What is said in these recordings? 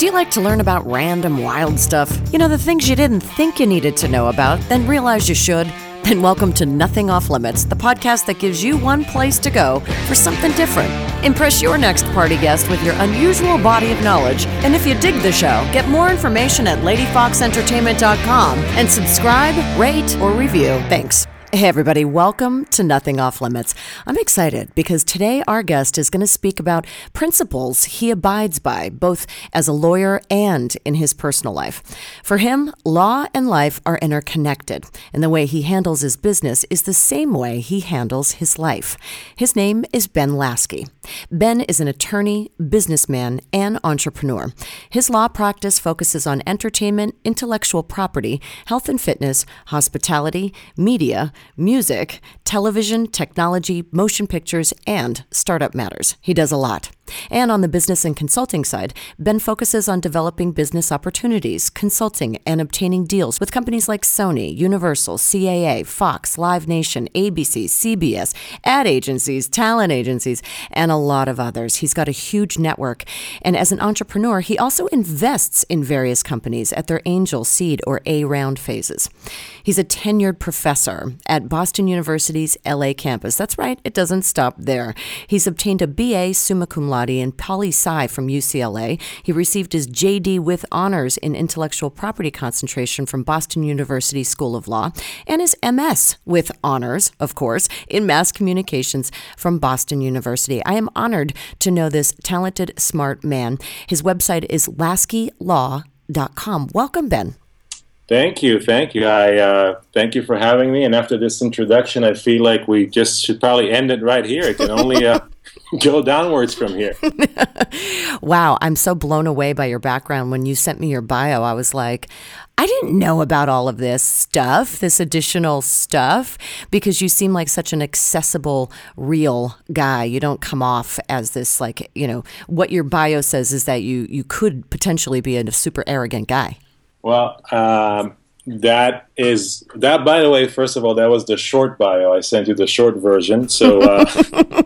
Do you like to learn about random wild stuff? You know, the things you didn't think you needed to know about, then realize you should? Then welcome to Nothing Off Limits, the podcast that gives you one place to go for something different. Impress your next party guest with your unusual body of knowledge. And if you dig the show, get more information at ladyfoxentertainment.com and subscribe, rate, or review. Thanks. Hey, everybody, welcome to Nothing Off Limits. I'm excited because today our guest is going to speak about principles he abides by, both as a lawyer and in his personal life. For him, law and life are interconnected, and the way he handles his business is the same way he handles his life. His name is Ben Laski. Ben is an attorney, businessman, and entrepreneur. His law practice focuses on entertainment, intellectual property, health and fitness, hospitality, media, music, television, technology, motion pictures, and startup matters. He does a lot. And on the business and consulting side, Ben focuses on developing business opportunities, consulting, and obtaining deals with companies like Sony, Universal, CAA, Fox, Live Nation, ABC, CBS, ad agencies, talent agencies, and a lot of others. He's got a huge network. And as an entrepreneur, he also invests in various companies at their angel, seed, or A round phases. He's a tenured professor at Boston University's LA campus. That's right, it doesn't stop there. He's obtained a BA summa cum laude in poli sci from UCLA. He received his JD with honors in intellectual property concentration from Boston University School of Law and his MS with honors, of course, in mass communications from Boston University. I am honored to know this talented, smart man. His website is laskilaw.com. Welcome, Ben. Thank you, thank you. I uh, thank you for having me. And after this introduction, I feel like we just should probably end it right here. It can only uh, go downwards from here. wow, I'm so blown away by your background. When you sent me your bio, I was like, I didn't know about all of this stuff, this additional stuff, because you seem like such an accessible, real guy. You don't come off as this like, you know, what your bio says is that you you could potentially be a super arrogant guy. Well, um, that is that. By the way, first of all, that was the short bio. I sent you the short version. So, uh,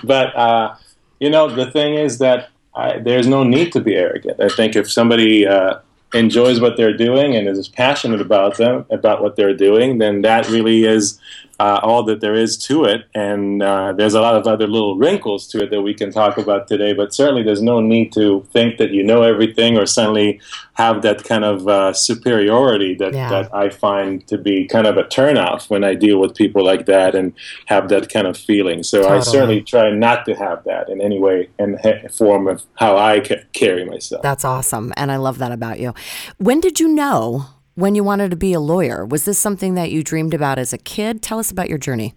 but uh, you know, the thing is that I, there's no need to be arrogant. I think if somebody uh, enjoys what they're doing and is passionate about them about what they're doing, then that really is uh, all that there is to it. And uh, there's a lot of other little wrinkles to it that we can talk about today. But certainly, there's no need to think that you know everything or suddenly have that kind of uh, superiority that, yeah. that I find to be kind of a turnoff when I deal with people like that and have that kind of feeling. So totally. I certainly try not to have that in any way and form of how I ca- carry myself. That's awesome. And I love that about you. When did you know when you wanted to be a lawyer? Was this something that you dreamed about as a kid? Tell us about your journey.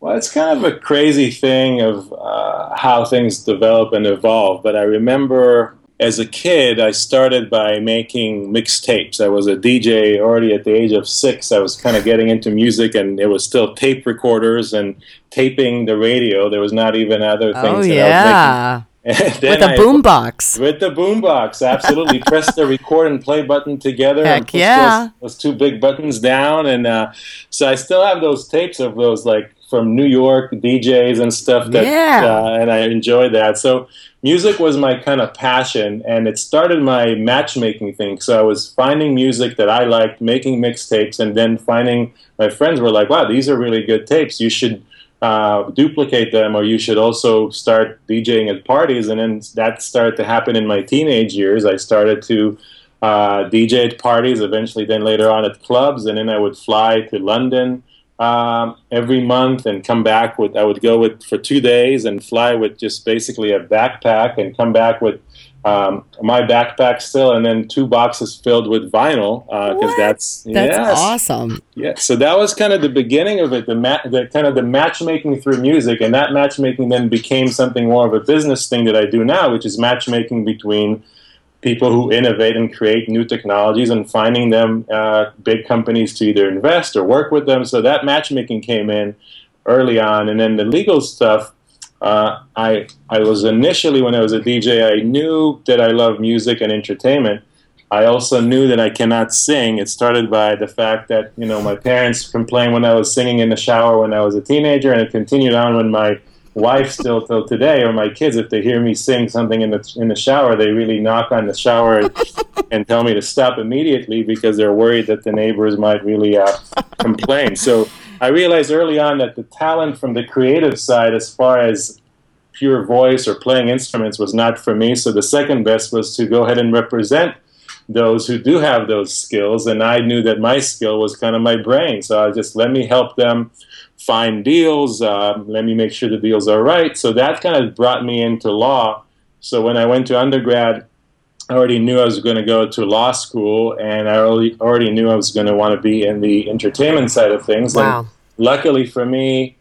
Well, it's kind of a crazy thing of uh, how things develop and evolve. But I remember as a kid, I started by making mixtapes. I was a DJ already at the age of six. I was kind of getting into music, and it was still tape recorders and taping the radio. There was not even other things. Oh, yeah with a boombox. With the boombox, absolutely. Press the record and play button together. Heck and push yeah. Those, those, two big buttons down. And uh, so I still have those tapes of those, like, from New York DJs and stuff. That, yeah. Uh, and I enjoyed that. So music was my kind of passion. And it started my matchmaking thing. So I was finding music that I liked, making mixtapes, and then finding my friends were like, wow, these are really good tapes. You should uh, duplicate them, or you should also start DJing at parties. And then that started to happen in my teenage years. I started to uh, DJ at parties, eventually, then later on at clubs, and then I would fly to London um, every month and come back with. I would go with for two days and fly with just basically a backpack and come back with um, my backpack still, and then two boxes filled with vinyl because uh, that's that's yes. awesome. Yeah, so that was kind of the beginning of it, the, ma- the kind of the matchmaking through music, and that matchmaking then became something more of a business thing that I do now, which is matchmaking between people who innovate and create new technologies and finding them uh, big companies to either invest or work with them. So that matchmaking came in early on, and then the legal stuff uh, I I was initially when I was a DJ, I knew that I love music and entertainment. I also knew that I cannot sing. It started by the fact that you know my parents complained when I was singing in the shower when I was a teenager, and it continued on when my wife still till today, or my kids, if they hear me sing something in the in the shower, they really knock on the shower and, tell me to stop immediately because they're worried that the neighbors might really uh, complain. So I realized early on that the talent from the creative side, as far as pure voice or playing instruments, was not for me. So the second best was to go ahead and represent those who do have those skills. And I knew that my skill was kind of my brain. So I just let me help them find deals, uh, let me make sure the deals are right. So that kind of brought me into law. So when I went to undergrad, I already knew I was going to go to law school, and I already, already knew I was going to want to be in the entertainment side of things. Wow. And luckily for me,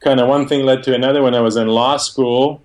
kind of one thing led to another. When I was in law school,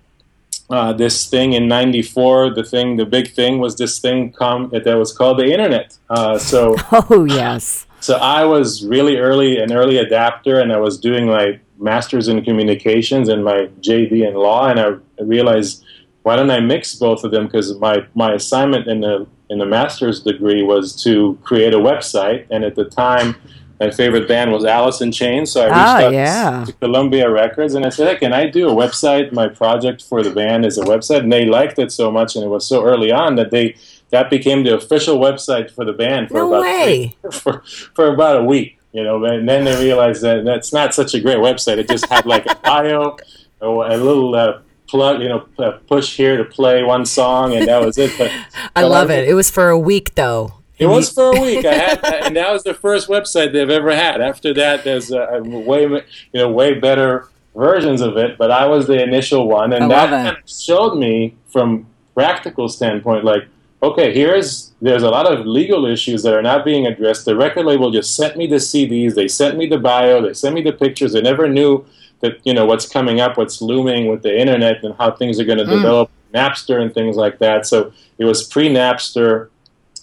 uh, this thing in '94, the thing, the big thing was this thing com- that was called the internet. Uh, so, oh yes. So I was really early, an early adapter, and I was doing my master's in communications and my JD in law, and I realized why don't I mix both of them? Because my my assignment in the in the master's degree was to create a website, and at the time my favorite band was Alice in Chains, so I reached Ah, out yeah. to Columbia Records and I said, "Hey, can I do a website? My project for the band is a website." And they liked it so much, and it was so early on that they that became the official website for the band for No about way. for for about a week. You know, and then they realized that that's not such a great website. It just had like a bio, or a little. Uh, plug you know push here to play one song and that was it but I love it. It was for a week though. it was for a week. I had, and that was the first website they've ever had. After that, there's a, a way, you know, way better versions of it. But I was the initial one, and that it. kind of showed me, from practical standpoint, like, okay, here's there's a lot of legal issues that are not being addressed. The record label just sent me the CDs, they sent me the bio, they sent me the pictures. They never knew that you know what's coming up, what's looming with the internet, and how things are going to develop. Napster and things like that. So it was pre-Napster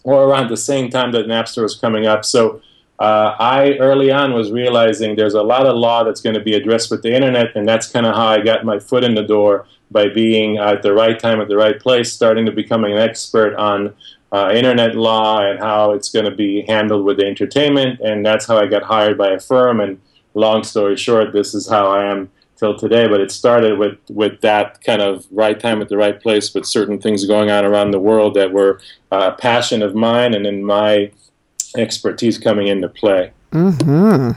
or around the same time that Napster was coming up. So uh, I early on was realizing there's a lot of law that's going to be addressed with the internet, and that's kind of how I got my foot in the door by being at the right time at the right place, starting to become an expert on uh, internet law and how it's going to be handled with the entertainment, and that's how I got hired by a firm. And long story short, this is how I am till today. But it started with with that kind of right time at the right place, with certain things going on around the world that were uh, a passion of mine, and in my expertise coming into play. Hmm.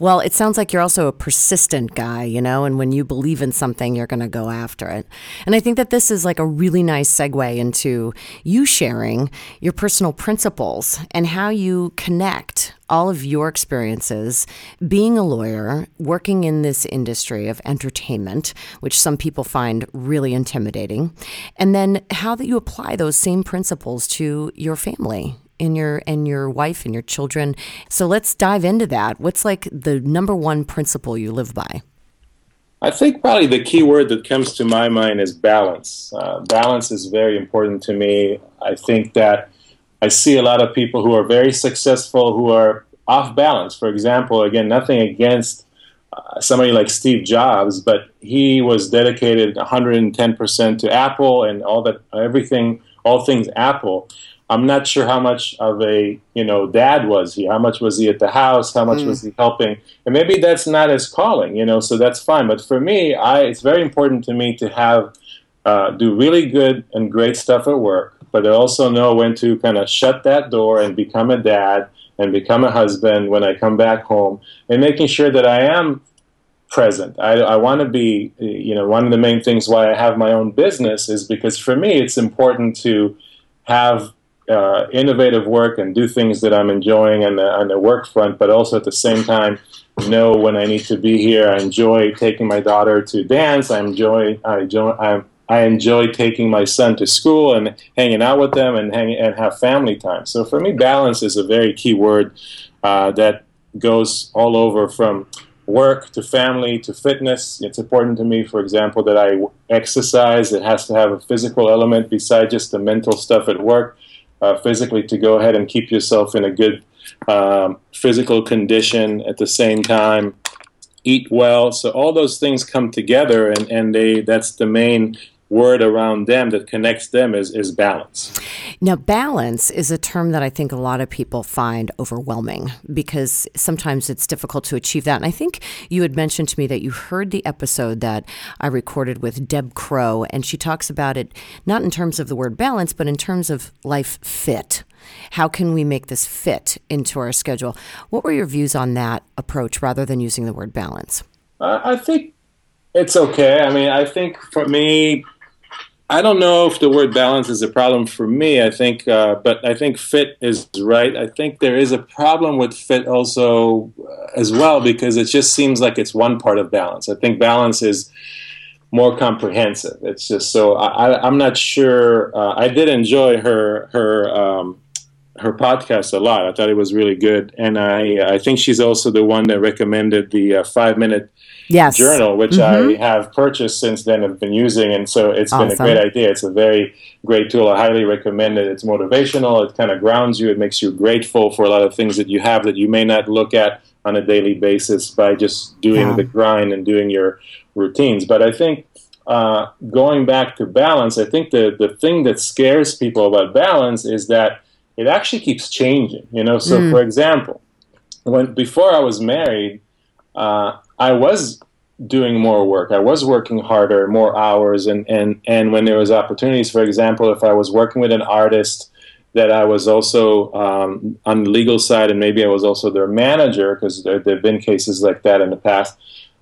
Well, it sounds like you're also a persistent guy, you know, and when you believe in something, you're going to go after it. And I think that this is like a really nice segue into you sharing your personal principles and how you connect all of your experiences being a lawyer, working in this industry of entertainment, which some people find really intimidating, and then how that you apply those same principles to your family and your and your wife and your children. So let's dive into that. What's like the number one principle you live by? I think probably the key word that comes to my mind is balance. Uh, balance is very important to me. I think that I see a lot of people who are very successful who are off balance. For example, again, nothing against uh, somebody like Steve Jobs, but he was dedicated 110% to Apple and all that, everything, all things Apple. I'm not sure how much of a you know dad was he. How much was he at the house? How much was he helping? And maybe that's not his calling, you know. So that's fine. But for me, I it's very important to me to have uh, do really good and great stuff at work, but I also know when to kind of shut that door and become a dad and become a husband when I come back home, and making sure that I am present. I, I want to be, you know, one of the main things why I have my own business is because for me it's important to have uh, innovative work and do things that I'm enjoying on the, on the work front, but also at the same time know when I need to be here. I enjoy taking my daughter to dance. I enjoy I enjoy I, I enjoy taking my son to school and hanging out with them and hang, and have family time. So for me, balance is a very key word uh, that goes all over from work to family to fitness. It's important to me, for example, that I exercise. It has to have a physical element besides just the mental stuff at work. Uh, physically, to go ahead and keep yourself in a good um, physical condition at the same time. Eat well. So all those things come together, and, and they that's the main word around them that connects them is, is balance. Now, balance is a term that I think a lot of people find overwhelming because sometimes it's difficult to achieve that. And I think you had mentioned to me that you heard the episode that I recorded with Deb Crow, and she talks about it not in terms of the word balance, but in terms of life fit. How can we make this fit into our schedule? What were your views on that approach rather than using the word balance? I think it's okay. I mean, I think for me, I don't know if the word balance is a problem for me. I think, uh, but I think fit is right. I think there is a problem with fit also uh, as well because it just seems like it's one part of balance. I think balance is more comprehensive. It's just so I, am not sure. Uh, I did enjoy her her um, her podcast a lot. I thought it was really good, and I I think she's also the one that recommended the uh, five minute yes. journal, which mm-hmm. I have purchased since then. I've been using, and so it's awesome. been a great idea. It's a very great tool. I highly recommend it. It's motivational. It kind of grounds you. It makes you grateful for a lot of things that you have that you may not look at on a daily basis by just doing yeah. the grind and doing your routines. But I think uh, going back to balance, I think the the thing that scares people about balance is that it actually keeps changing. You know, so mm. for example, when before I was married. Uh, I was doing more work. I was working harder, more hours, and and and when there was opportunities, for example, if I was working with an artist that I was also um, on the legal side, and maybe I was also their manager because there, have been cases like that in the past.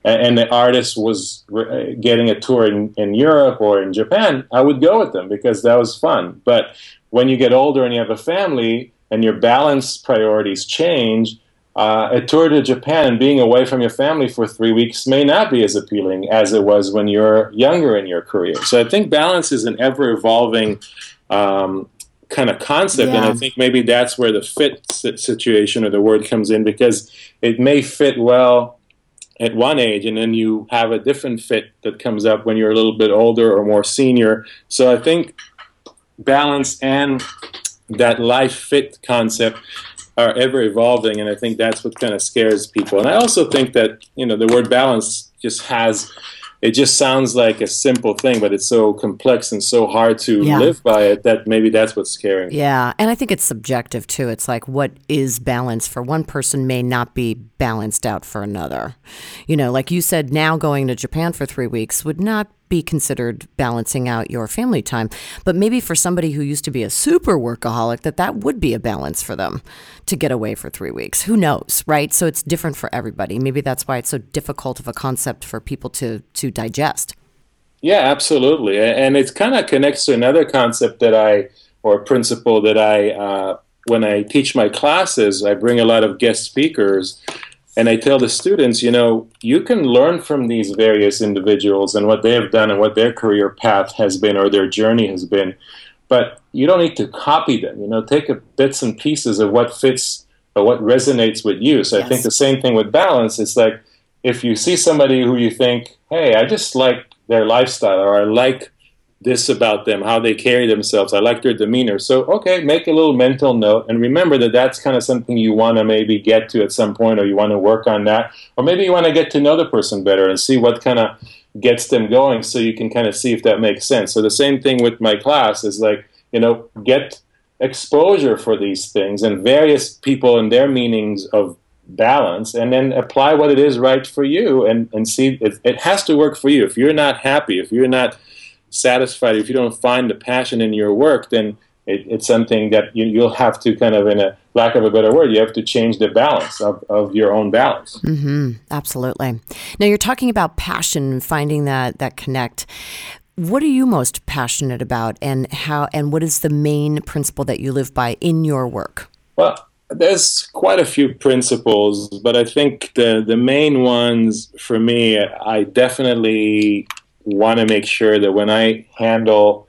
And, the artist was re- getting a tour in, in Europe or in Japan, I would go with them because that was fun. But when you get older and you have a family and your balance priorities change, uh, a tour to Japan and being away from your family for three weeks may not be as appealing as it was when you're younger in your career. So I think balance is an ever evolving um, kind of concept, yeah. and I think maybe that's where the fit situation or the word comes in because it may fit well at one age, and then you have a different fit that comes up when you're a little bit older or more senior. So I think balance and that life fit concept are ever evolving, and I think that's what kind of scares people. And I also think that you know the word balance just has it just sounds like a simple thing, but it's so complex and so hard to yeah. live by it that maybe that's what's scary. Yeah, and I think it's subjective too. It's like what is balance for one person may not be balanced out for another. You know, like you said, now going to Japan for three weeks would not be considered balancing out your family time. But maybe for somebody who used to be a super workaholic, that that would be a balance for them to get away for three weeks. Who knows, right? So it's different for everybody. Maybe that's why it's so difficult of a concept for people to to digest. Yeah, absolutely, and it kind of connects to another concept that I or principle that I. Uh, when I teach my classes, I bring a lot of guest speakers and I tell the students, you know, you can learn from these various individuals and what they have done and what their career path has been or their journey has been, but you don't need to copy them. You know, take a bits and pieces of what fits or what resonates with you. So yes. I think the same thing with balance. It's like if you see somebody who you think, hey, I just like their lifestyle or I like this about them, how they carry themselves. I like their demeanor. So, okay, make a little mental note and remember that that's kind of something you want to maybe get to at some point, or you want to work on that, or maybe you want to get to know the person better and see what kind of gets them going so you can kind of see if that makes sense. So, the same thing with my class is like, you know, get exposure for these things and various people and their meanings of balance and then apply what it is right for you and, and see it, it has to work for you. If you're not happy, if you're not satisfied, if you don't find the passion in your work, then it, it's something that you, will have to kind of, in a lack of a better word, you have to change the balance of, of your own balance. Mm-hmm. Absolutely. Now you're talking about passion, finding that that connect. What are you most passionate about, and how? And what is the main principle that you live by in your work? Well, there's quite a few principles, but I think the the main ones for me, I definitely want to make sure that when I handle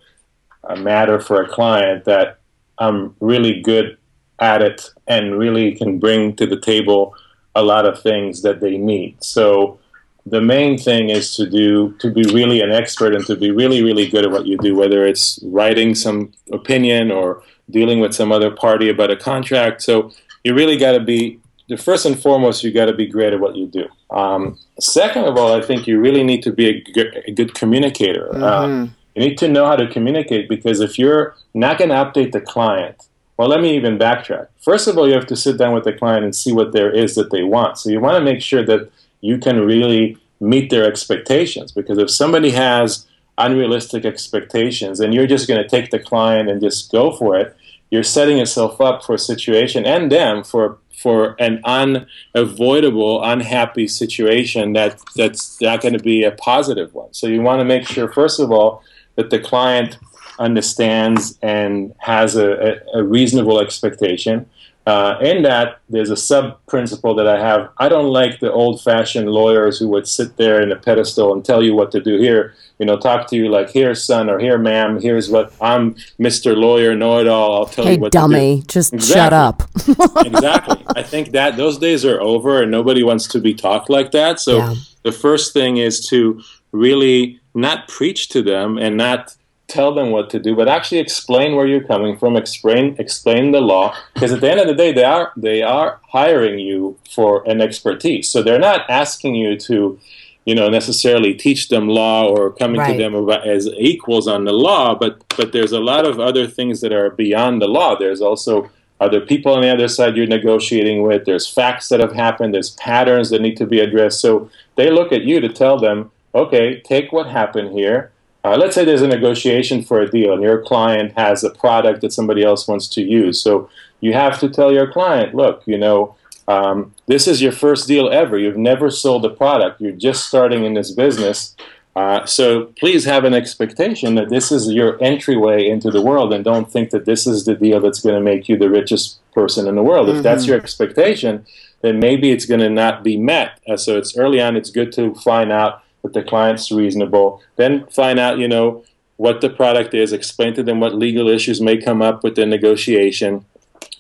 a matter for a client that I'm really good at it and really can bring to the table a lot of things that they need. So the main thing is to do to be really an expert and to be really really good at what you do whether it's writing some opinion or dealing with some other party about a contract so you really got to be the first and foremost, you got to be great at what you do. Um, second of all, I think you really need to be a good, communicator. Uh, mm-hmm. Uh, You need to know how to communicate because if you're not going to update the client, well, let me even backtrack. First of all, you have to sit down with the client and see what there is that they want. So you want to make sure that you can really meet their expectations because if somebody has unrealistic expectations and you're just going to take the client and just go for it, you're setting yourself up for a situation and them for for an unavoidable, unhappy situation that that's not going to be a positive one. So you want to make sure, first of all, that the client understands and has a, a, a reasonable expectation. Uh, in that, there's a sub principle that I have. I don't like the old fashioned lawyers who would sit there in a pedestal and tell you what to do here. You know, talk to you like, here, son, or here, ma'am, here's what I'm Mr. Lawyer, know it all. I'll tell hey, you what to do. dummy, just exactly. shut up. exactly. I think that those days are over and nobody wants to be talked like that. So yeah. the first thing is to really not preach to them and not tell them what to do, but actually explain where you're coming from, explain explain the law, because at the end of the day, they are they are hiring you for an expertise. So they're not asking you to, you know, necessarily teach them law or coming right. to them about, as equals on the law, but but there's a lot of other things that are beyond the law. There's also other people on the other side you're negotiating with. There's facts that have happened. There's patterns that need to be addressed. So they look at you to tell them, okay, take what happened here uh, let's say there's a negotiation for a deal and your client has a product that somebody else wants to use. So you have to tell your client, look, you know, um, this is your first deal ever. You've never sold a product. You're just starting in this business. Uh, so please have an expectation that this is your entryway into the world and don't think that this is the deal that's going to make you the richest person in the world. Mm-hmm. If that's mm-hmm. your expectation, then maybe it's going to not be met. Uh, so it's early on, it's good to find out that the client's reasonable. Then find out, you know, what the product is, explain to them what legal issues may come up with the negotiation,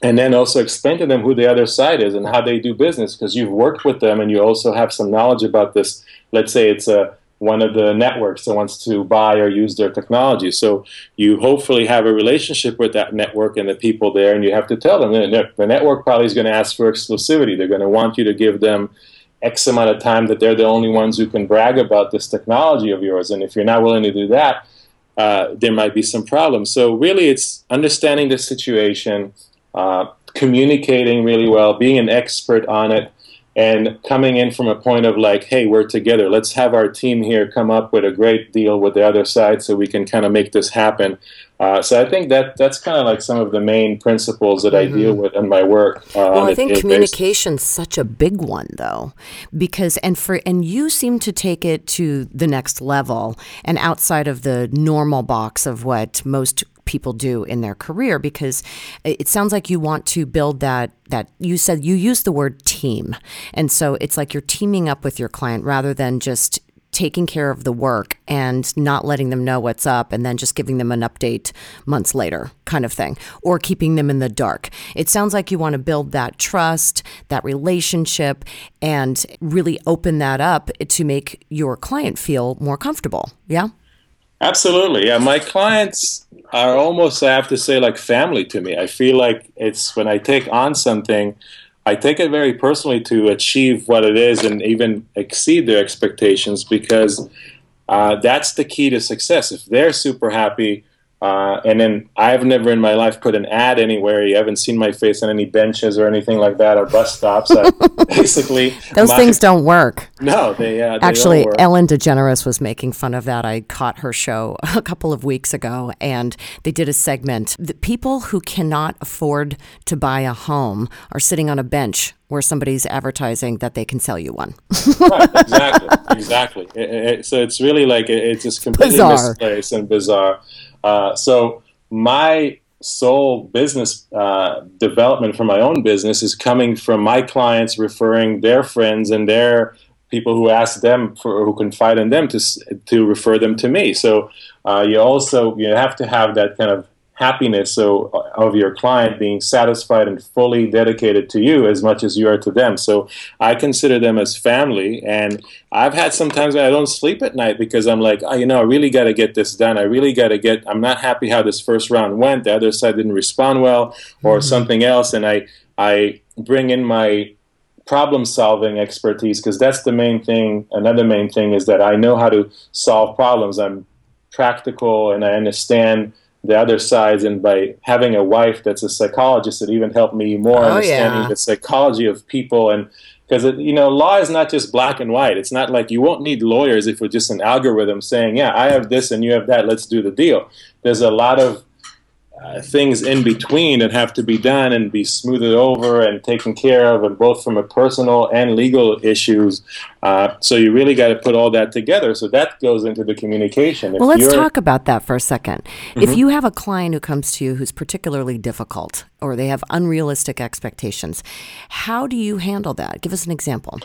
and then also explain to them who the other side is and how they do business because you've worked with them and you also have some knowledge about this. Let's say it's a one of the networks that wants to buy or use their technology. So you hopefully have a relationship with that network and the people there, and you have to tell them the network probably is going to ask for exclusivity. They're going to want you to give them X amount of time that they're the only ones who can brag about this technology of yours. And if you're not willing to do that, uh, there might be some problems. So, really, it's understanding the situation, uh, communicating really well, being an expert on it, and coming in from a point of like, hey, we're together. Let's have our team here come up with a great deal with the other side so we can kind of make this happen. Uh, so I think that that's kind of like some of the main principles that mm-hmm. I deal with in my work. Uh, well, I think communication's such a big one, though, because and for and you seem to take it to the next level and outside of the normal box of what most people do in their career because it sounds like you want to build that that you said you use the word team and so it's like you're teaming up with your client rather than just taking care of the work and not letting them know what's up and then just giving them an update months later kind of thing or keeping them in the dark. It sounds like you want to build that trust, that relationship and really open that up to make your client feel more comfortable. Yeah? Absolutely. Yeah, my clients are almost I have to say like family to me. I feel like it's when I take on something, I take it very personally to achieve what it is and even exceed their expectations because uh, that's the key to success. If they're super happy, uh, and then I've never in my life put an ad anywhere. You haven't seen my face on any benches or anything like that, or bus stops. basically, those my, things don't work. No, they, uh, they actually. Ellen DeGeneres was making fun of that. I caught her show a couple of weeks ago, and they did a segment. The people who cannot afford to buy a home are sitting on a bench where somebody's advertising that they can sell you one. right, exactly, exactly. It, it, so it's really like it, it's just completely bizarre. misplaced and bizarre. Uh, so my sole business uh, development for my own business is coming from my clients referring their friends and their people who ask them for who confide in them to to refer them to me. So uh, you also you have to have that kind of happiness so uh, of your client being satisfied and fully dedicated to you as much as you are to them. So i consider them as family and i've had sometimes i don't sleep at night because i'm like oh, you know i really got to get this done. I really got to get i'm not happy how this first round went. The other side didn't respond well or mm-hmm. something else and i i bring in my problem solving expertise because that's the main thing another main thing is that i know how to solve problems. I'm practical and I understand the other sides and by having a wife that's a psychologist it even helped me more Oh, understanding yeah. the psychology of people and because you know law is not just black and white. It's not like you won't need lawyers if we're just an algorithm saying yeah i have this and you have that. Let's do the deal. There's a lot of uh, things in between that have to be done and be smoothed over and taken care of, and both from a personal and legal issues. Uh, so you really got to put all that together. So that goes into the communication. If Well, let's talk about that for a 2nd If you have a client who comes to you who's particularly difficult or they have unrealistic expectations, how do you handle that? Give us an example.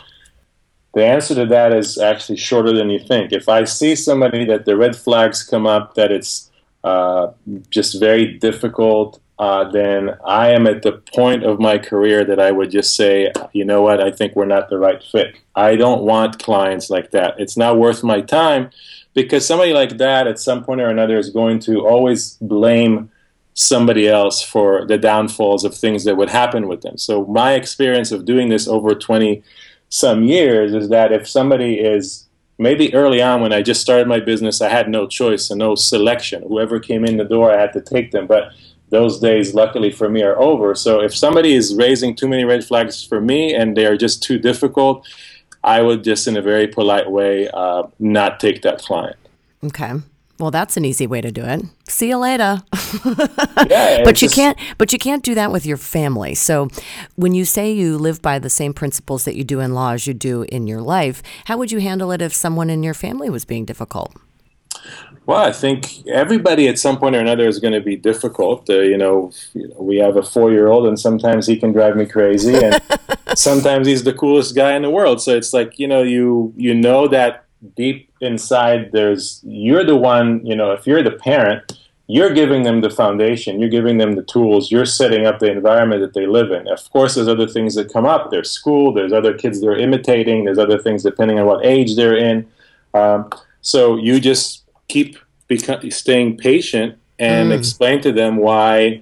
The answer to that is actually shorter than you think. If I see somebody that the red flags come up, that it's uh, just very difficult, uh, then I am at the point of my career that I would just say, you know what, I think we're not the right fit. I don't want clients like that. It's not worth my time because somebody like that at some point or another is going to always blame somebody else for the downfalls of things that would happen with them. So my experience of doing this over 20 some years is that if somebody is maybe early on when I just started my business, I had no choice and no selection. Whoever came in the door, I had to take them. But those days, luckily for me, are over. So if somebody is raising too many red flags for me and they are just too difficult, I would just, in a very polite way, uh, not take that client. Okay. Well, that's an easy way to do it. See you later. Yeah, but you just- can't but you can't do that with your family. So when you say you live by the same principles that you do in law as you do in your life, how would you handle it if someone in your family was being difficult? Well, I think everybody at some point or another is going to be difficult. Uh, you, know, you know, we have a four-year-old, and sometimes he can drive me crazy, and sometimes he's the coolest guy in the world. So it's like you know, you you know that deep inside, there's you're the one. You know, if you're the parent, you're giving them the foundation, you're giving them the tools, you're setting up the environment that they live in. Of course, there's other things that come up. There's school. There's other kids they're imitating. There's other things depending on what age they're in. Um, so you just keep beco- staying patient and explain to them why,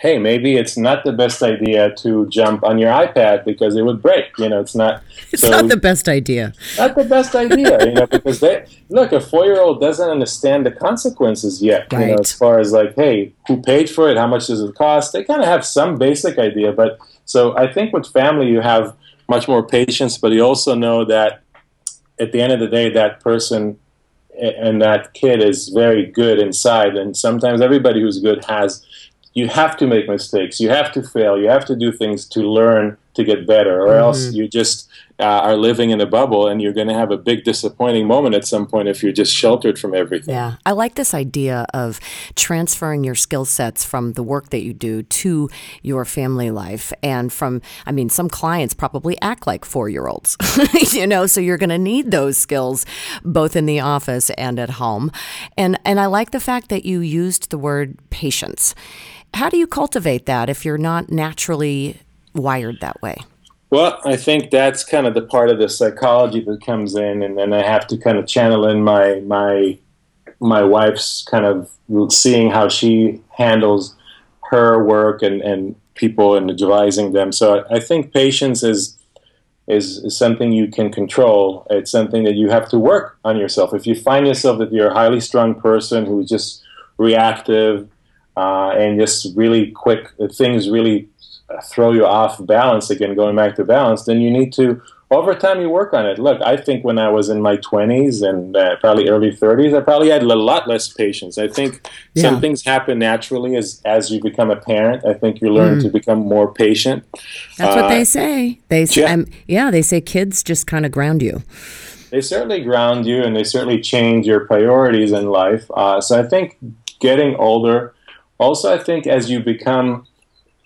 hey, maybe it's not the best idea to jump on your iPad because it would break. You know, it's not. It's so not the best idea. not the best idea, you know, because they look a four year old doesn't understand the consequences yet. You know, Right. as far as like, hey, who paid for it? How much does it cost? They kind of have some basic idea, but so I think with family you have much more patience, but you also know that at the end of the day, that person and that kid is very good inside, and sometimes everybody who's good has. You have to make mistakes. You have to fail. You have to do things to learn to get better, or else you just uh, are living in a bubble, and you're going to have a big disappointing moment at some point if you're just sheltered from everything. Yeah. I like this idea of transferring your skill sets from the work that you do to your family life. And from, I mean, some clients probably act like four year olds, you know, so you're going to need those skills both in the office and at home. And, and I like the fact that you used the word patience. How do you cultivate that if you're not naturally wired that way? Well, I think that's kind of the part of the psychology that comes in, and then I have to kind of channel in my my my wife's kind of seeing how she handles her work and, and people and advising them. So I, think patience is, is is something you can control. It's something that you have to work on yourself. If you find yourself that you're a highly strung person who's just reactive uh, and just really quick, things really throw you off balance again, going back to balance, then you need to, over time, you work on it. Look, I think when I was in my 20s and uh, probably early 30s, I probably had a lot less patience. I think Yeah. some things happen naturally as, as you become a parent. I think you learn to become more patient. That's what Uh, they say. They say, yeah. um, yeah, they say kids just kind of ground you. they certainly ground you and they certainly change your priorities in life. Uh, so I think getting older, also, I think as you become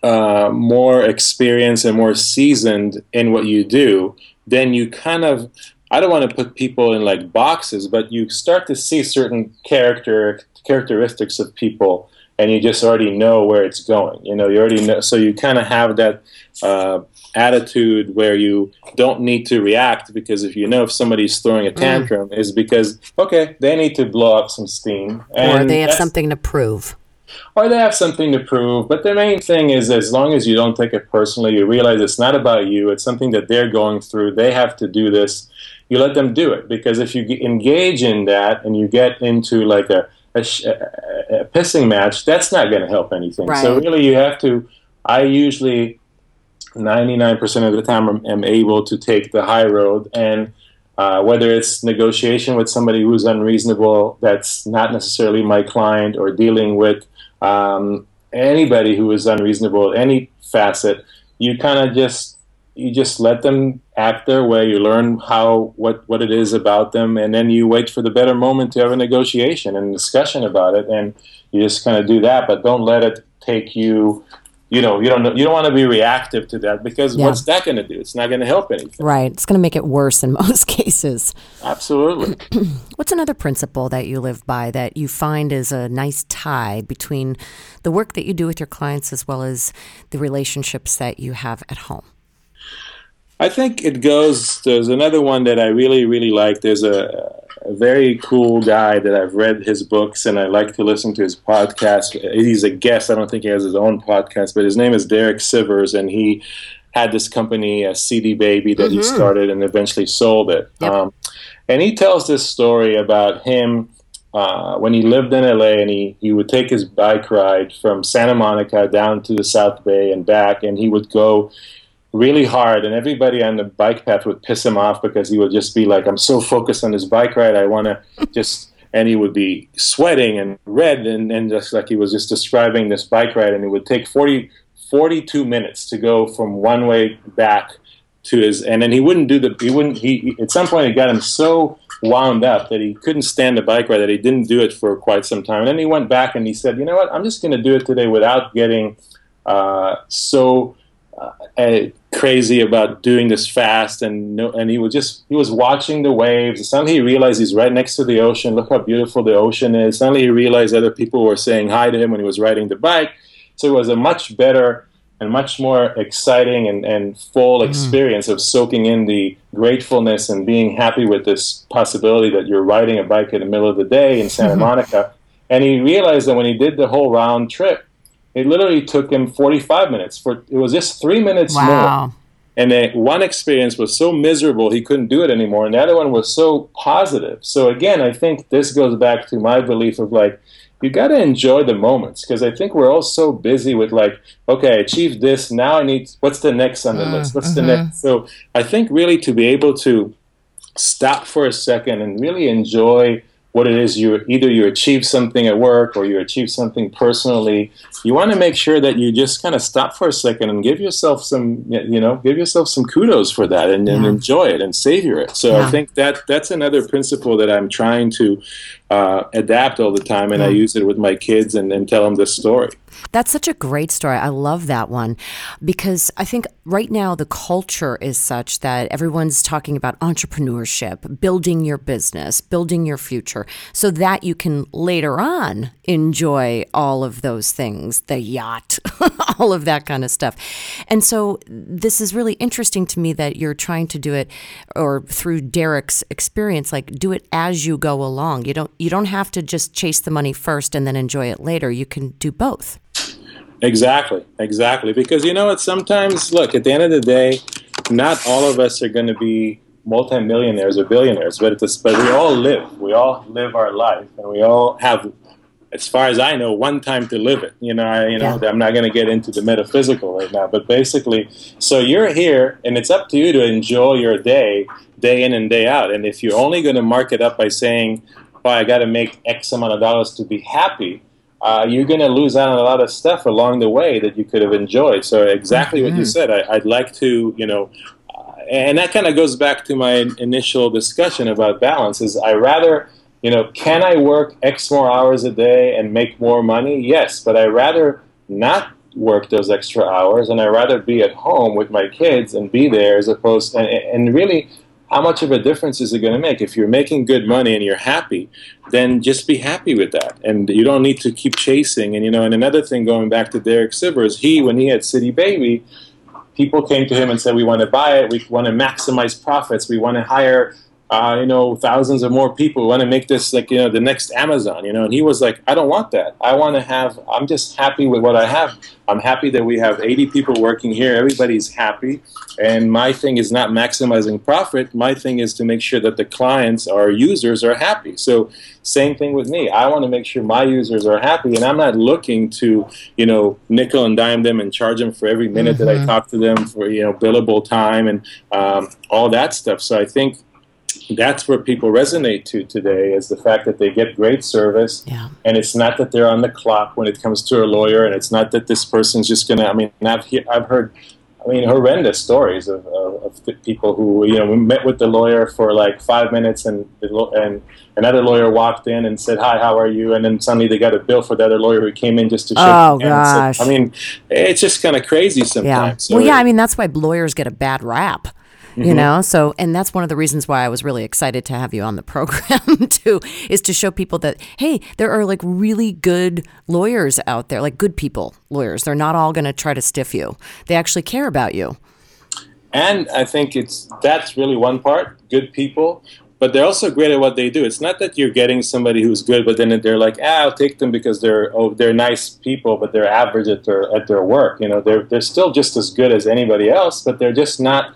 uh, more experienced and more seasoned in what you do, then you kind of, I don't want to put people in like boxes, but you start to see certain character characteristics of people and you just already know where it's going. You know, you already know, so you kind of have that uh, attitude where you don't need to react because if you know if somebody's throwing a tantrum is because okay they need to blow up some steam or they have something to prove. Or they have something to prove. But the main thing is, as long as you don't take it personally, you realize it's not about you. It's something that they're going through. They have to do this. You let them do it because if you engage in that and you get into like a a, a pissing match, that's not going to help anything. Right. So really, you have to. I usually, ninety nine percent of the time, am able to take the high road and uh, whether it's negotiation with somebody who's unreasonable, that's not necessarily my client, or dealing with um, anybody who is unreasonable, any facet, you kind of just you just let them act their way. You learn how what what it is about them, and then you wait for the better moment to have a negotiation and discussion about it, and you just kind of do that. But don't let it take you you know you don't you don't want to be reactive to that because Yeah. what's that going to do? It's not going to help anything. Right. It's going to make it worse in most cases. Absolutely. What's another principle that you live by that you find is a nice tie between the work that you do with your clients as well as the relationships that you have at home? I think it goes. There's another one that I really, really like. There's a, a very cool guy that I've read his books and I like to listen to his podcast. He's a guest. I don't think he has his own podcast, but his name is Derek Sivers, and he had this company, a CD Baby, that he started and eventually sold it. Yep. Um, and he tells this story about him uh, when he lived in LA and he, he would take his bike ride from Santa Monica down to the South Bay and back, and he would go really hard, and everybody on the bike path would piss him off because he would just be like, "I'm so focused on this bike ride, I want to just." And he would be sweating and red, and, and just like he was just describing this bike ride, and it would take 40, 42 minutes to go from one way back to his, and then he wouldn't do the, he wouldn't, he, at some point it got him so wound up that he couldn't stand the bike ride that he didn't do it for quite some time. And then he went back and he said, you know what, I'm just going to do it today without getting uh, so uh, uh, crazy about doing this fast and no, and he was just he was watching the waves. Suddenly he realized he's right next to the ocean. Look how beautiful the ocean is. Suddenly he realized other people were saying hi to him when he was riding the bike. So it was a much better and much more exciting and, and full mm-hmm. experience of soaking in the gratefulness and being happy with this possibility that you're riding a bike in the middle of the day in Santa mm-hmm. Monica. And he realized that when he did the whole round trip, it literally took him 45 minutes. For it was just three minutes more. And then one experience was so miserable he couldn't do it anymore, and the other one was so positive. So again, I think this goes back to my belief of like you got to enjoy the moments because I think we're all so busy with like, okay, I achieved this. Now I need what's the next on the mm, list? What's the mm-hmm. next? So I think really to be able to stop for a second and really enjoy what it is you either you achieve something at work or you achieve something personally you want to make sure that you just kind of stop for a second and give yourself some you know give yourself some kudos for that and, and enjoy it and savor it. So Yeah. i think that that's another principle that i'm trying to uh, adapt all the time and i use it with my kids and, and tell them this story That's such a great story. I love that one because I think right now the culture is such that everyone's talking about entrepreneurship, building your business, building your future, so that you can later on enjoy all of those things the yacht, all of that kind of stuff. And so this is really interesting to me that you're trying to do it or through Derek's experience like do it as you go along. You don't you don't have to just chase the money first and then enjoy it later. You can do both. Exactly, exactly. Because you know what? Sometimes, look, at the end of the day, not all of us are going to be multimillionaires or billionaires, but it's but we all live. We all live our life, and we all have, as far as I know, one time to live it. You know, I, you know. I'm not going to get into the metaphysical right now, but basically, so you're here, and it's up to you to enjoy your day, day in and day out. And if you're only going to mark it up by saying, "Well, I got to make X amount of dollars to be happy," uh, you're going to lose out on a lot of stuff along the way that you could have enjoyed. So exactly what you said. I, I'd like to, you know, uh, and that kind of goes back to my initial discussion about balance. Is I rather, you know, can I work X more hours a day and make more money? Yes, but I rather not work those extra hours, and I rather be at home with my kids and be there as opposed and, and really. How much of a difference is it going to make? If you're making good money and you're happy, then just be happy with that, and you don't need to keep chasing. And you know, and another thing, going back to Derek Sivers, he when he had CD Baby, people came to him and said, "We want to buy it. We want to maximize profits. We want to hire uh, you know, thousands of more people. Want to make this like, you know, the next Amazon, you know. And he was like, I don't want that. I want to have, I'm just happy with what I have. I'm happy that we have 80 people working here. Everybody's happy. And my thing is not maximizing profit. My thing is to make sure that the clients, our users, are happy. So, same thing with me. I want to make sure my users are happy. And I'm not looking to, you know, nickel and dime them and charge them for every minute mm-hmm. that I mm-hmm. talk to them for, you know, billable time and um, all that stuff. So, I think that's where people resonate to today is the fact that they get great service yeah. and it's not that they're on the clock when it comes to a lawyer and it's not that this person's just going to i mean I've, I've heard i mean horrendous stories of, of, of, people who you know met with the lawyer for like five minutes and and another lawyer walked in and said hi how are you? And then suddenly they got a bill for the other lawyer who came in just to shake oh gosh i mean it's just kind of crazy sometimes. Yeah. So well yeah i mean that's why lawyers get a bad rap Mm-hmm. you know so and that's one of the reasons why i was really excited to have you on the program too is to show people that hey there are like really good lawyers out there like good people lawyers they're not all going to try to stiff you they actually care about you and i think it's that's really one part good people but they're also great at what they do. It's not that you're getting somebody who's good, but then they're like, ah, I'll take them because they're oh they're nice people, but they're average at their at their work. You know, they're they're still just as good as anybody else, but they're just not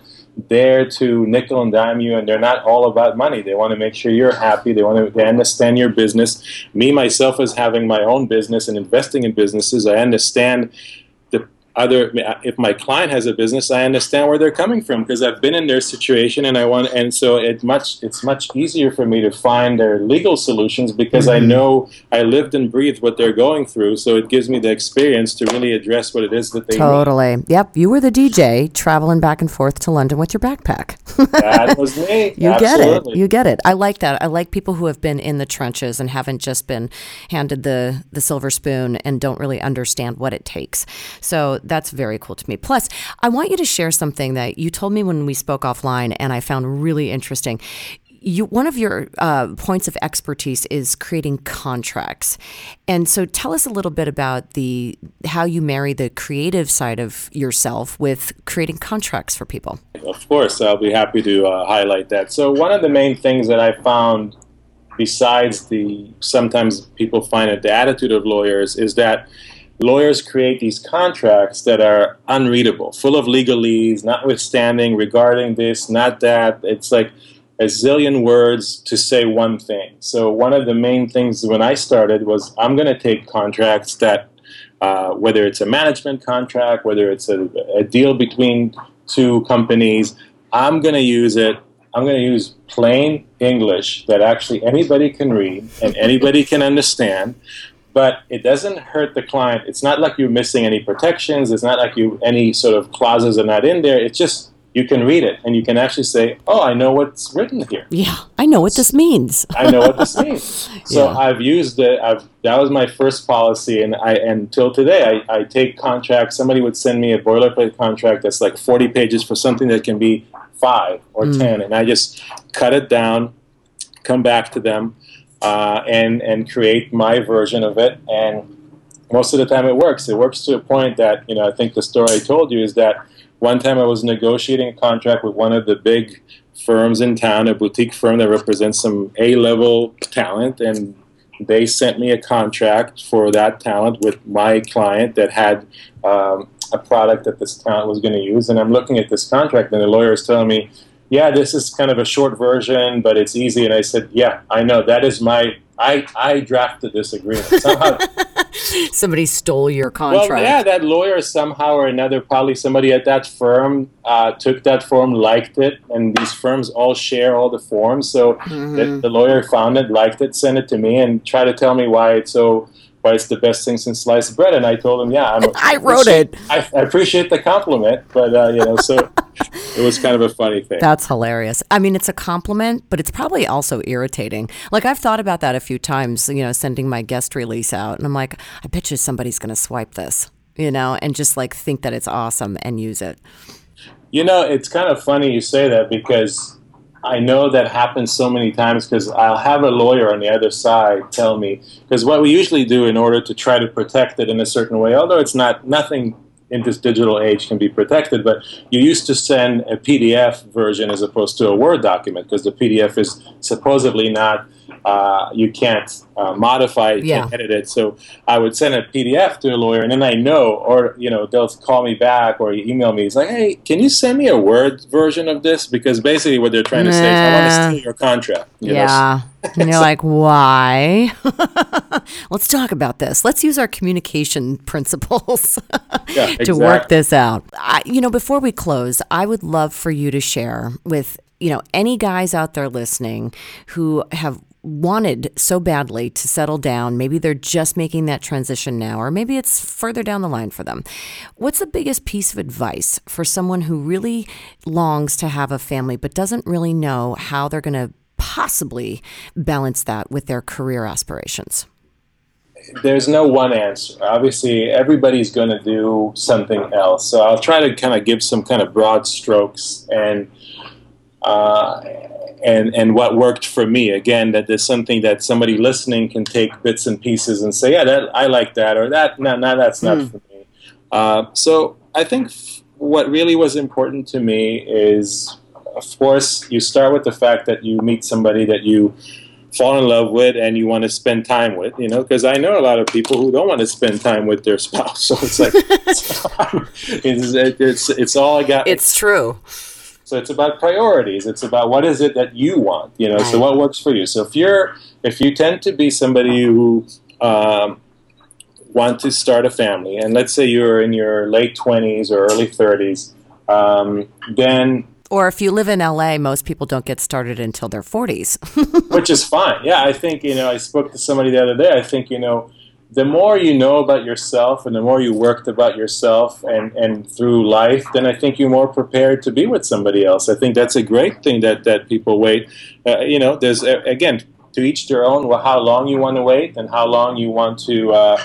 there to nickel and dime you, and they're not all about money. They want to make sure you're happy. They want to they understand your business. Me myself, as having my own business and investing in businesses, I understand other if my client has a business i understand where they're coming from because i've been in their situation and i want and so it much it's much easier for me to find their legal solutions because mm-hmm. i know i lived and breathed what they're going through so it gives me the experience to really address what it is that they totally. Need. yep you were the dj traveling back and forth to london with your backpack. That was me. You Absolutely. get it. You get it. I like that. I like people who have been in the trenches and haven't just been handed the the silver spoon and don't really understand what it takes. So that's very cool to me. Plus, I want you to share something that you told me when we spoke offline, and I found really interesting. You, one of your uh, points of expertise is creating contracts, and so tell us a little bit about the how you marry the creative side of yourself with creating contracts for people. Of course, I'll be happy to uh, highlight that. So one of the main things that I found, besides the sometimes people find it the attitude of lawyers, is that lawyers create these contracts that are unreadable, full of legalese, notwithstanding, regarding this, not that. It's like a zillion words to say one thing. So, one of the main things when I started was I'm going to take contracts that, uh, whether it's a management contract, whether it's a, a deal between two companies, I'm going to use it. I'm going to use plain English that actually anybody can read and anybody can understand but it doesn't hurt the client. It's not like you're missing any protections. It's not like you any sort of clauses are not in there. It's just you can read it and you can actually say, "Oh, I know what's written here." Yeah, I know what this means. I know what this means. So yeah. I've used it. I've that was my first policy, and I until today I, I take contracts. Somebody would send me a boilerplate contract that's like forty pages for something that can be five or mm. ten, and I just cut it down, come back to them uh, and and create my version of it. And most of the time, it works. It works to a point that you know. I think the story I told you is that one time I was negotiating a contract with one of the big firms in town, a boutique firm that represents some A-level talent, and they sent me a contract for that talent with my client that had um, a product that this talent was going to use. And I'm looking at this contract, and the lawyer is telling me, yeah, this is kind of a short version, but it's easy. And I said, yeah, I know. That is my, I, I drafted this agreement. Somehow, somebody stole your contract. Well, yeah, that lawyer somehow or another, probably somebody at that firm uh, took that form, liked it, and these firms all share all the forms. So mm-hmm. the, the lawyer found it, liked it, sent it to me, and tried to tell me why it's so why it's the best thing since sliced bread. And I told him, yeah, I'm, I wrote it. I, I, appreciate the compliment, but uh, you know, so it was kind of a funny thing. That's hilarious. I mean, it's a compliment, but it's probably also irritating. Like I've thought about that a few times. You know, sending my guest release out, and I'm like, I bet you somebody's going to swipe this, you know, and just like think that it's awesome and use it. You know, it's kind of funny you say that because I know that happens so many times because I'll have a lawyer on the other side tell me because what we usually do in order to try to protect it in a certain way, although it's not nothing in this digital age can be protected. But you used to send a PDF version as opposed to a Word document because the PDF is supposedly not uh, you can't uh, modify it, Yeah. can't edit it. So I would send a PDF to a lawyer, and then I know, or you know, they'll call me back or email me. It's like, hey, can you send me a Word version of this? Because basically, what they're trying to say is, I want to steal your contract. you know? Yeah. And you're like, why? Let's talk about this. Let's use our communication principles Yeah, to work this out. I, you know, before we close, I would love for you to share with, you know, any guys out there listening who have wanted so badly to settle down. Maybe they're just making that transition now, or maybe it's further down the line for them. What's the biggest piece of advice for someone who really longs to have a family but doesn't really know how they're going to possibly balance that with their career aspirations? there's no one answer. Obviously, everybody's going to do something else. So I'll try to kind of give some kind of broad strokes and uh, and and what worked for me. Again, that there's something that somebody listening can take bits and pieces and say, yeah, that I like that, or that no, no, that's not for me. Uh, so I think f- what really was important to me is, of course, you start with the fact that you meet somebody that you fall in love with and you want to spend time with, you know, because I know a lot of people who don't want to spend time with their spouse. So it's like, it's, it's, it's all I got. It's true. So it's about priorities. It's about what is it that you want, you know. So what works for you. So if you're, if you tend to be somebody who um, want to start a family, and let's say you're in your late twenties or early thirties, um, then Or if you live in LA, most people don't get started until their 40s. which is fine. Yeah, I think you know. I spoke to somebody the other day. I think you know, the more you know about yourself, and the more you worked about yourself, and and through life, then I think you're more prepared to be with somebody else. I think that's a great thing that that people wait. Uh, you know, there's uh, again to each their own. How long you want to wait, and how long you want to. Uh,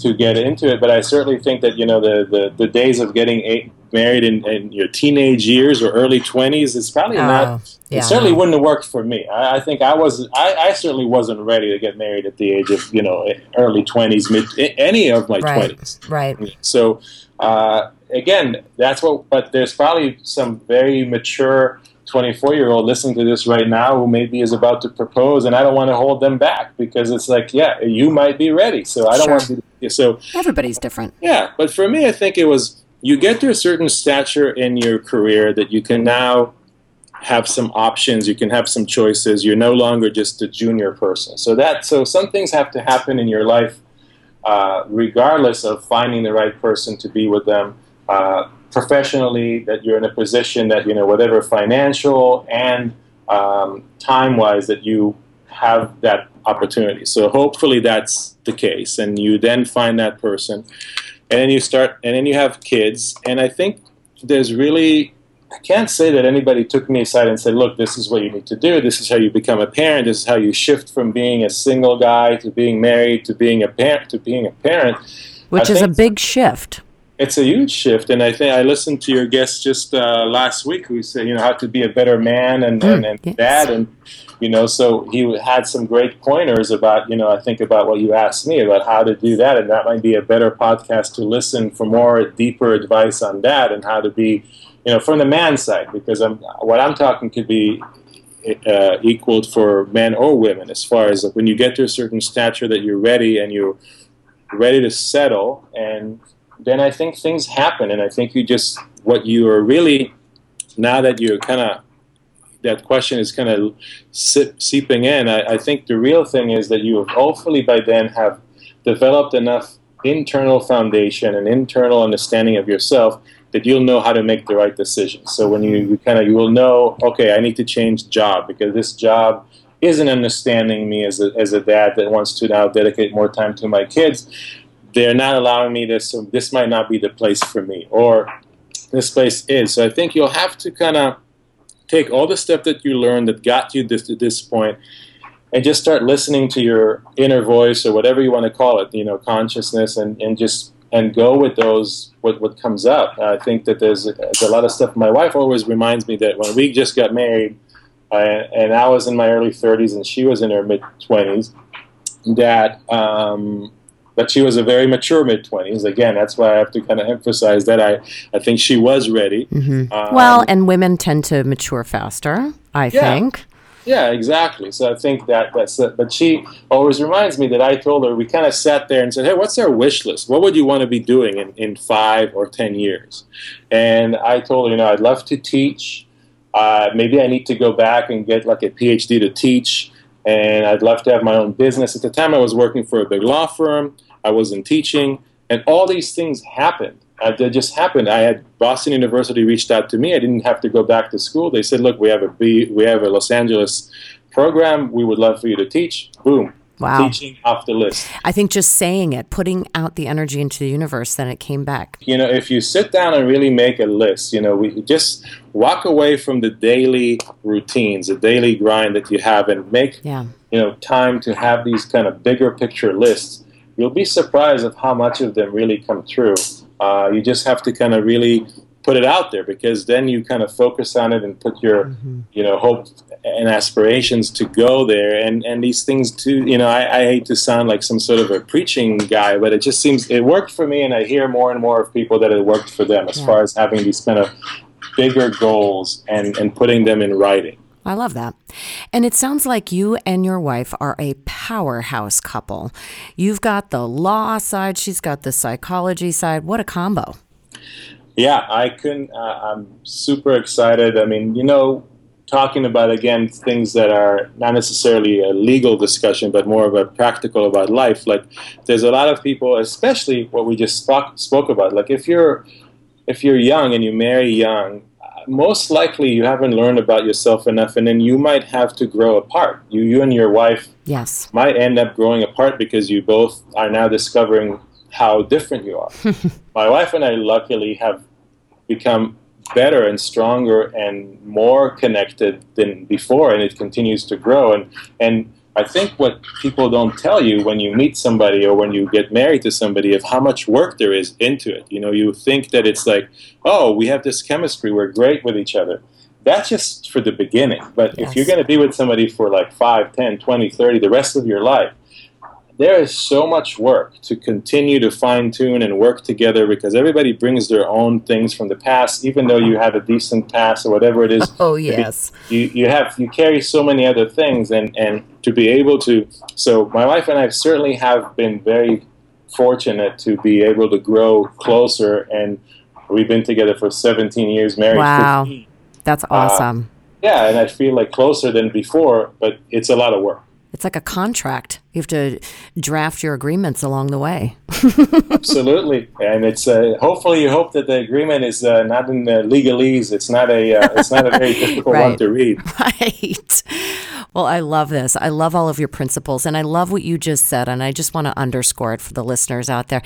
to get into it, but I certainly think that you know the, the, the days of getting a, married in, in your teenage years or early twenties it's probably Oh, not yeah, it certainly no. wouldn't have worked for me. I, I think I was. I, I certainly wasn't ready to get married at the age of you know early twenties, mid any of my Right. twenties. right. So uh, again, that's what. But there's probably some very mature. 24 year old listening to this right now who maybe is about to propose and I don't want to hold them back because it's like yeah you might be ready so I don't Sure. want to so Everybody's different. yeah, but for me, I think it was you get to a certain stature in your career that you can now have some options, you can have some choices. You're no longer just a junior person. So that so some things have to happen in your life, uh, regardless of finding the right person to be with them. Uh, professionally, that you're in a position that you know whatever financial and um, time wise that you have that opportunity. So hopefully that's the case, and you then find that person, and then you start, and then you have kids, and I think there's really. I can't say that anybody took me aside and said, "Look, this is what you need to do. This is how you become a parent. This is how you shift from being a single guy to being married to being a parent to being a parent." Which I is a big shift. It's a huge shift, and I think I listened to your guest just uh, last week who said, you know, how to be a better man and, and, and yes. dad, and you know, so he had some great pointers about, you know, I think about what you asked me about how to do that, and that might be a better podcast to listen for more deeper advice on that and how to be, you know, from the man side, because I'm what I'm talking could be. Uh, equaled for men or women, as far as like, when you get to a certain stature that you're ready and you're ready to settle, and then I think things happen, and I think you just what you are really now that you're kind of that question is kind of seeping in. I, I think the real thing is that you hopefully by then have developed enough internal foundation and internal understanding of yourself that you'll know how to make the right decision. So when you, you kind of you will know, okay, I need to change job because this job isn't understanding me as a, as a dad that wants to now dedicate more time to my kids they're not allowing me this, so this might not be the place for me, or this place is. So I think you'll have to kind of take all the stuff that you learned that got you this, to this point, and just start listening to your inner voice or whatever you want to call it, you know, consciousness, and, and just and go with those what what comes up. I think that there's, there's a lot of stuff. My wife always reminds me that when we just got married, and I was in my early 30s and she was in her mid 20s, that. Um, but she was a very mature mid twenties. Again, that's why I have to kind of emphasize that I I think she was ready. Mm-hmm. Um, well, and women tend to mature faster. I yeah. think. Yeah, exactly. So I think that that's it. But she always reminds me that I told her we kind of sat there and said, "Hey, what's our wish list? What would you want to be doing in, in five or ten years?" And I told her, you know, I'd love to teach. Uh, maybe I need to go back and get like a PhD to teach, and I'd love to have my own business. At the time, I was working for a big law firm. I wasn't teaching, and all these things happened. Uh, that just happened. I had Boston University reached out to me. I didn't have to go back to school. They said, "Look, we have a B, we have a Los Angeles program. We would love for you to teach." Boom. Wow. Teaching off the list. I think just saying it, putting out the energy into the universe, then it came back. You know, if you sit down and really make a list, you know, we just walk away from the daily routines, the daily grind that you have, and make yeah. you know time to have these kind of bigger picture lists. You'll be surprised at how much of them really come true. Uh, you just have to kind of really put it out there because then you kind of focus on it and put your mm-hmm. you know hope and aspirations to go there and and these things too you know I, I, hate to sound like some sort of a preaching guy but it just seems it worked for me and i hear more and more of people that it worked for them as yeah. far as having these kind of bigger goals and and putting them in writing I love that. And it sounds like you and your wife are a powerhouse couple. You've got the law side, she's got the psychology side. What a combo. Yeah, I couldn't. Uh, I'm super excited. I mean, you know, talking about again things that are not necessarily a legal discussion, but more of a practical about life. Like, there's a lot of people, especially what we just spoke, spoke about. Like, if you're if you're young and you marry young, most likely you haven't learned about yourself enough, and then you might have to grow apart. You, you and your wife, yes, might end up growing apart because you both are now discovering how different you are. My wife and I, luckily, have become better and stronger and more connected than before, and it continues to grow. And and I think what people don't tell you when you meet somebody or when you get married to somebody of how much work there is into it. You know, you think that it's like, oh, we have this chemistry, we're great with each other. That's just for the beginning. But yes. if you're going to be with somebody for like 5, 10, 20, 30, the rest of your life, there is so much work to continue to fine tune and work together because everybody brings their own things from the past, even though you have a decent past or whatever it is. Oh yes, you you have you carry so many other things, and and to be able to. So my wife and I certainly have been very fortunate to be able to grow closer, and we've been together for 17 years, married. Wow, 15. that's uh, awesome. Uh, yeah, and I feel like closer than before, but it's a lot of work. It's like a contract. You have to draft your agreements along the way. Absolutely, and it's uh, hopefully you hope that the agreement is uh, not in the legalese. It's not a uh, it's not a very difficult right. one to read. Right. Well, I love this. I love all of your principles, and I love what you just said. And I just want to underscore it for the listeners out there.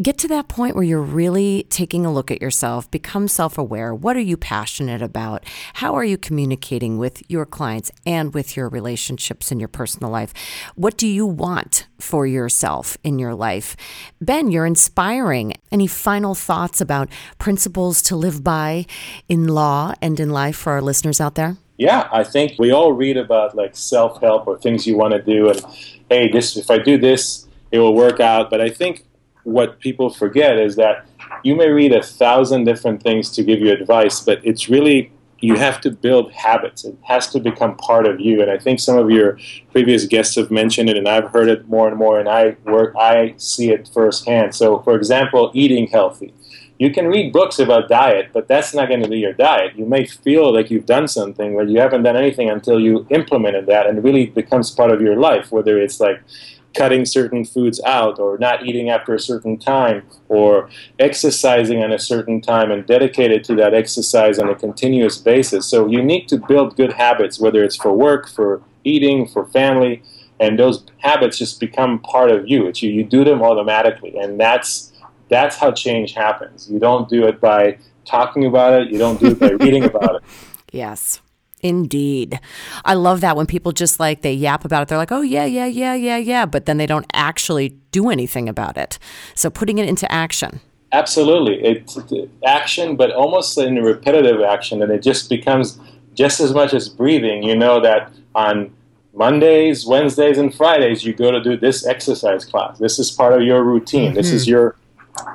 Get to that point where you're really taking a look at yourself, become self aware. What are you passionate about? How are you communicating with your clients and with your relationships in your personal life? What do you want for yourself in your life? Ben, you're inspiring. Any final thoughts about principles to live by in law and in life for our listeners out there? yeah, I think we all read about like self help or things you want to do, and hey, this if I do this, it will work out. But I think what people forget is that you may read a thousand different things to give you advice, but it's really you have to build habits. It has to become part of you. And I think some of your previous guests have mentioned it, and I've heard it more and more. And I work, I see it firsthand. So, for example, eating healthy you can read books about diet, but that's not going to be your diet. You may feel like you've done something, but you haven't done anything until you implemented that and really becomes part of your life, whether it's like cutting certain foods out or not eating after a certain time or exercising on a certain time and dedicated to that exercise on a continuous basis. So you need to build good habits, whether it's for work, for eating, for family, and those habits just become part of you. It's you, you do them automatically, and that's that's how change happens. You don't do it by talking about it, you don't do it by reading about it. Yes. Indeed. I love that when people just like they yap about it. They're like, oh, yeah, yeah, yeah, yeah, yeah. But then they don't actually do anything about it. So putting it into action. Absolutely. It's action, but almost in a repetitive action. And it just becomes just as much as breathing. You know that on Mondays, Wednesdays, and Fridays, you go to do this exercise class. This is part of your routine. Mm-hmm. This is mm-hmm. your,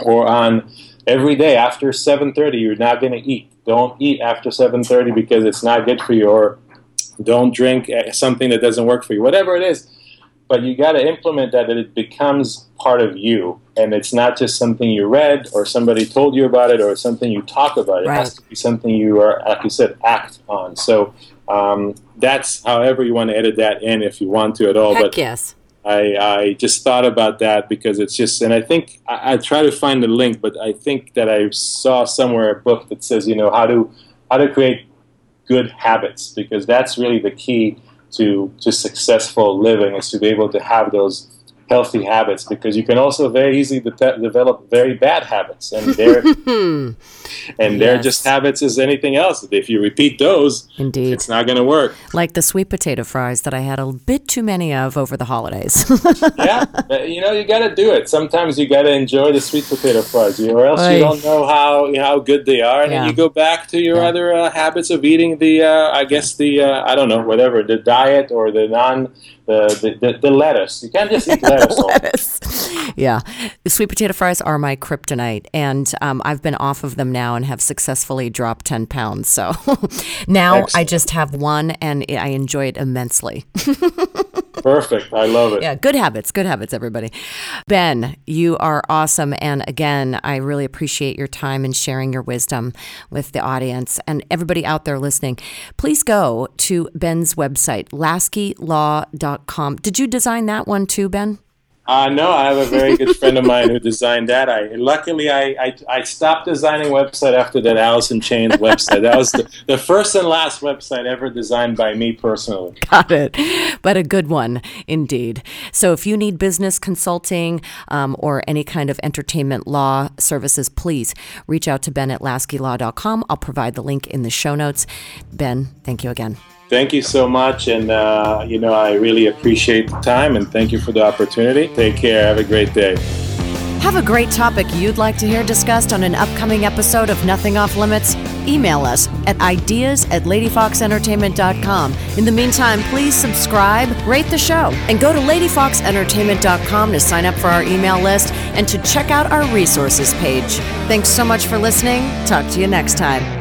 or on every day after 7.30, you're not going to eat. Don't eat after 7.30 because it's not good for you, or don't drink eh, something that doesn't work for you. Whatever it is, but you got to implement that that it becomes part of you and it's not just something you read or somebody told you about it or something you talk about it right. has to be something you are like you said act on so um, that's however you want to edit that in if you want to at all Heck but yes I, I just thought about that because it's just, and I think I, I try to find the link, but I think that I saw somewhere a book that says, you know, how to how to create good habits because that's really the key to to successful living is to be able to have those healthy habits because you can also very easily de- develop very bad habits and they're and yes. they're just habits as anything else if you repeat those indeed it's not going to work like the sweet potato fries that i had a bit too many of over the holidays yeah you know you got to do it sometimes you got to enjoy the sweet potato fries or else Oy. you don't know how how good they are and yeah. then you go back to your yeah. other uh, habits of eating the uh, i guess the uh, i don't know whatever the diet or the non the, the, the, lettuce. You can't just eat lettuce. lettuce. Yeah. The sweet potato fries are my kryptonite. And um, I've been off of them now and have successfully dropped 10 pounds. So now Excellent. I just have one and I enjoy it immensely. Perfect. I love it. Yeah, good habits. Good habits, everybody. Ben, you are awesome. And again, I really appreciate your time and sharing your wisdom with the audience and everybody out there listening. Please go to Ben's website, laskilaw.com. Did you design that one too, Ben? Uh, no, I have a very good friend of mine who designed that. I luckily I, I, I stopped designing website after that Alice in Chains website. That was the, the first and last website ever designed by me personally. Got it, but a good one indeed. So if you need business consulting um, or any kind of entertainment law services, please reach out to Ben at laskilaw.com. I'll provide the link in the show notes. Ben, thank you again. Thank you so much. And, uh, you know, I really appreciate the time and thank you for the opportunity. Take care. Have a great day. Have a great topic you'd like to hear discussed on an upcoming episode of Nothing Off Limits? Email us at ideas at ladyfoxentertainment.com. In the meantime, please subscribe, rate the show, and go to ladyfoxentertainment.com to sign up for our email list and to check out our resources page. Thanks so much for listening. Talk to you next time.